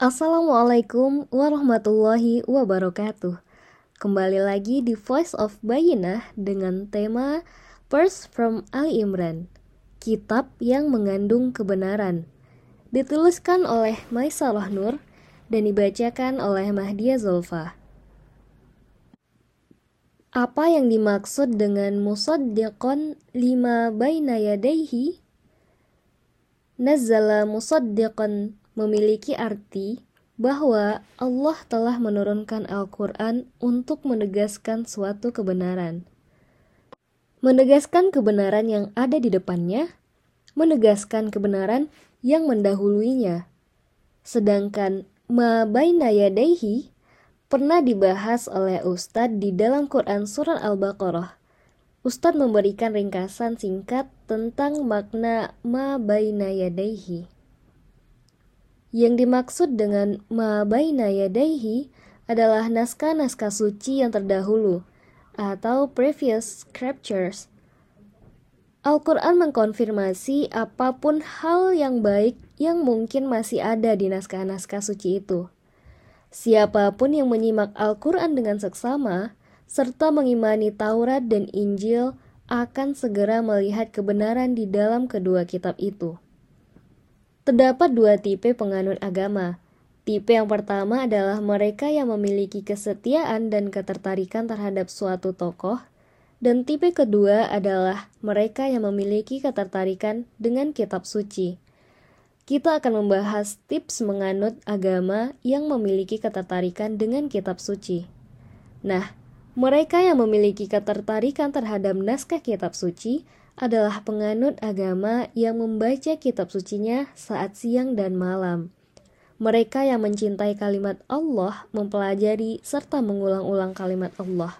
Assalamualaikum warahmatullahi wabarakatuh. Kembali lagi di Voice of Bayinah dengan tema Verse from Ali Imran, kitab yang mengandung kebenaran. Dituliskan oleh Maisarah Nur dan dibacakan oleh Mahdia Zulfa. Apa yang dimaksud dengan musaddiqan lima baina yadaihi? Nazzala musaddiqan memiliki arti bahwa Allah telah menurunkan Al-Quran untuk menegaskan suatu kebenaran. Menegaskan kebenaran yang ada di depannya, menegaskan kebenaran yang mendahuluinya. Sedangkan ma baina yadaihi pernah dibahas oleh Ustadz di dalam Quran Surat Al-Baqarah. Ustadz memberikan ringkasan singkat tentang makna ma. Yang dimaksud dengan ma baina yadaihi adalah naskah-naskah suci yang terdahulu atau previous scriptures. Al-Quran mengkonfirmasi apa pun hal yang baik yang mungkin masih ada di naskah-naskah suci itu. Siapa pun yang menyimak Al-Quran dengan seksama, serta mengimani Taurat dan Injil, akan segera melihat kebenaran di dalam kedua kitab itu. Terdapat dua tipe penganut agama. Tipe yang pertama adalah mereka yang memiliki kesetiaan dan ketertarikan terhadap suatu tokoh, dan tipe kedua adalah mereka yang memiliki ketertarikan dengan kitab suci. Kita akan membahas tips menganut agama yang memiliki ketertarikan dengan kitab suci. Nah, mereka yang memiliki ketertarikan terhadap naskah kitab suci adalah penganut agama yang membaca kitab sucinya saat siang dan malam. Mereka yang mencintai kalimat Allah, mempelajari serta mengulang-ulang kalimat Allah.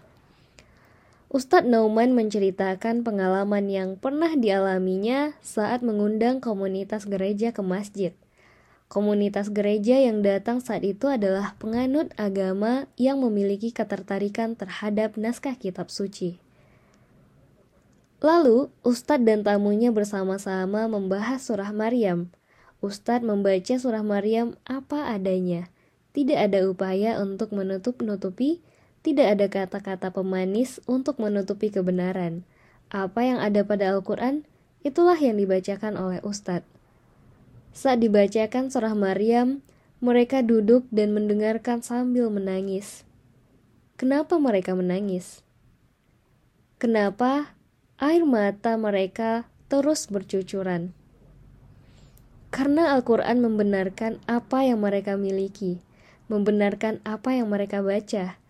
Ustadz Nauman menceritakan pengalaman yang pernah dialaminya saat mengundang komunitas gereja ke masjid. Komunitas gereja yang datang saat itu adalah penganut agama yang memiliki ketertarikan terhadap naskah kitab suci. Lalu, Ustadz dan tamunya bersama-sama membahas surah Maryam. Ustadz membaca surah Maryam apa adanya. Tidak ada upaya untuk menutup-nutupi, tidak ada kata-kata pemanis untuk menutupi kebenaran. Apa yang ada pada Al-Quran, itulah yang dibacakan oleh Ustadz. Saat dibacakan surah Maryam, mereka duduk dan mendengarkan sambil menangis. Kenapa mereka menangis? Kenapa air mata mereka terus bercucuran. Karena Al-Quran membenarkan apa yang mereka miliki, membenarkan apa yang mereka baca.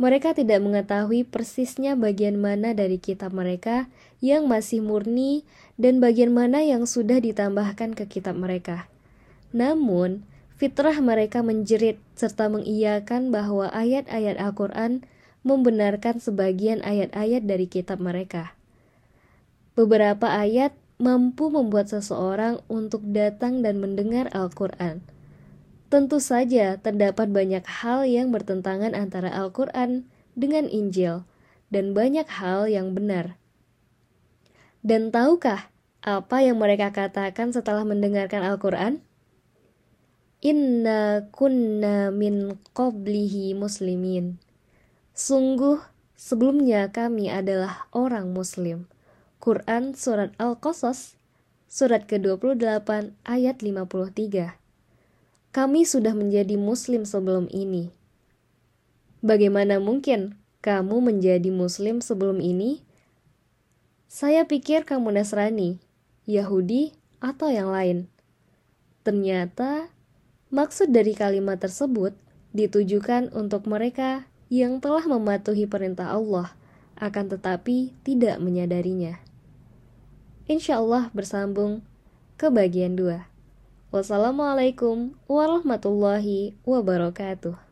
Mereka tidak mengetahui persisnya bagian mana dari kitab mereka yang masih murni dan bagian mana yang sudah ditambahkan ke kitab mereka. Namun, fitrah mereka menjerit serta mengiyakan bahwa ayat-ayat Al-Quran membenarkan sebagian ayat-ayat dari kitab mereka. Beberapa ayat mampu membuat seseorang untuk datang dan mendengar Al-Quran. Tentu saja terdapat banyak hal yang bertentangan antara Al-Quran dengan Injil, dan banyak hal yang benar. Dan tahukah apa yang mereka katakan setelah mendengarkan Al-Quran? Inna kunna min qablihi muslimin. Sungguh, sebelumnya kami adalah orang muslim. Quran Surat Al-Qasas, Surat ke-28 ayat 53. Kami sudah menjadi muslim sebelum ini. Bagaimana mungkin kamu menjadi muslim sebelum ini? Saya pikir kamu Nasrani, Yahudi, atau yang lain. Ternyata, maksud dari kalimat tersebut ditujukan untuk mereka yang telah mematuhi perintah Allah, akan tetapi tidak menyadarinya insya Allah bersambung ke bagian 2. Wassalamualaikum warahmatullahi wabarakatuh.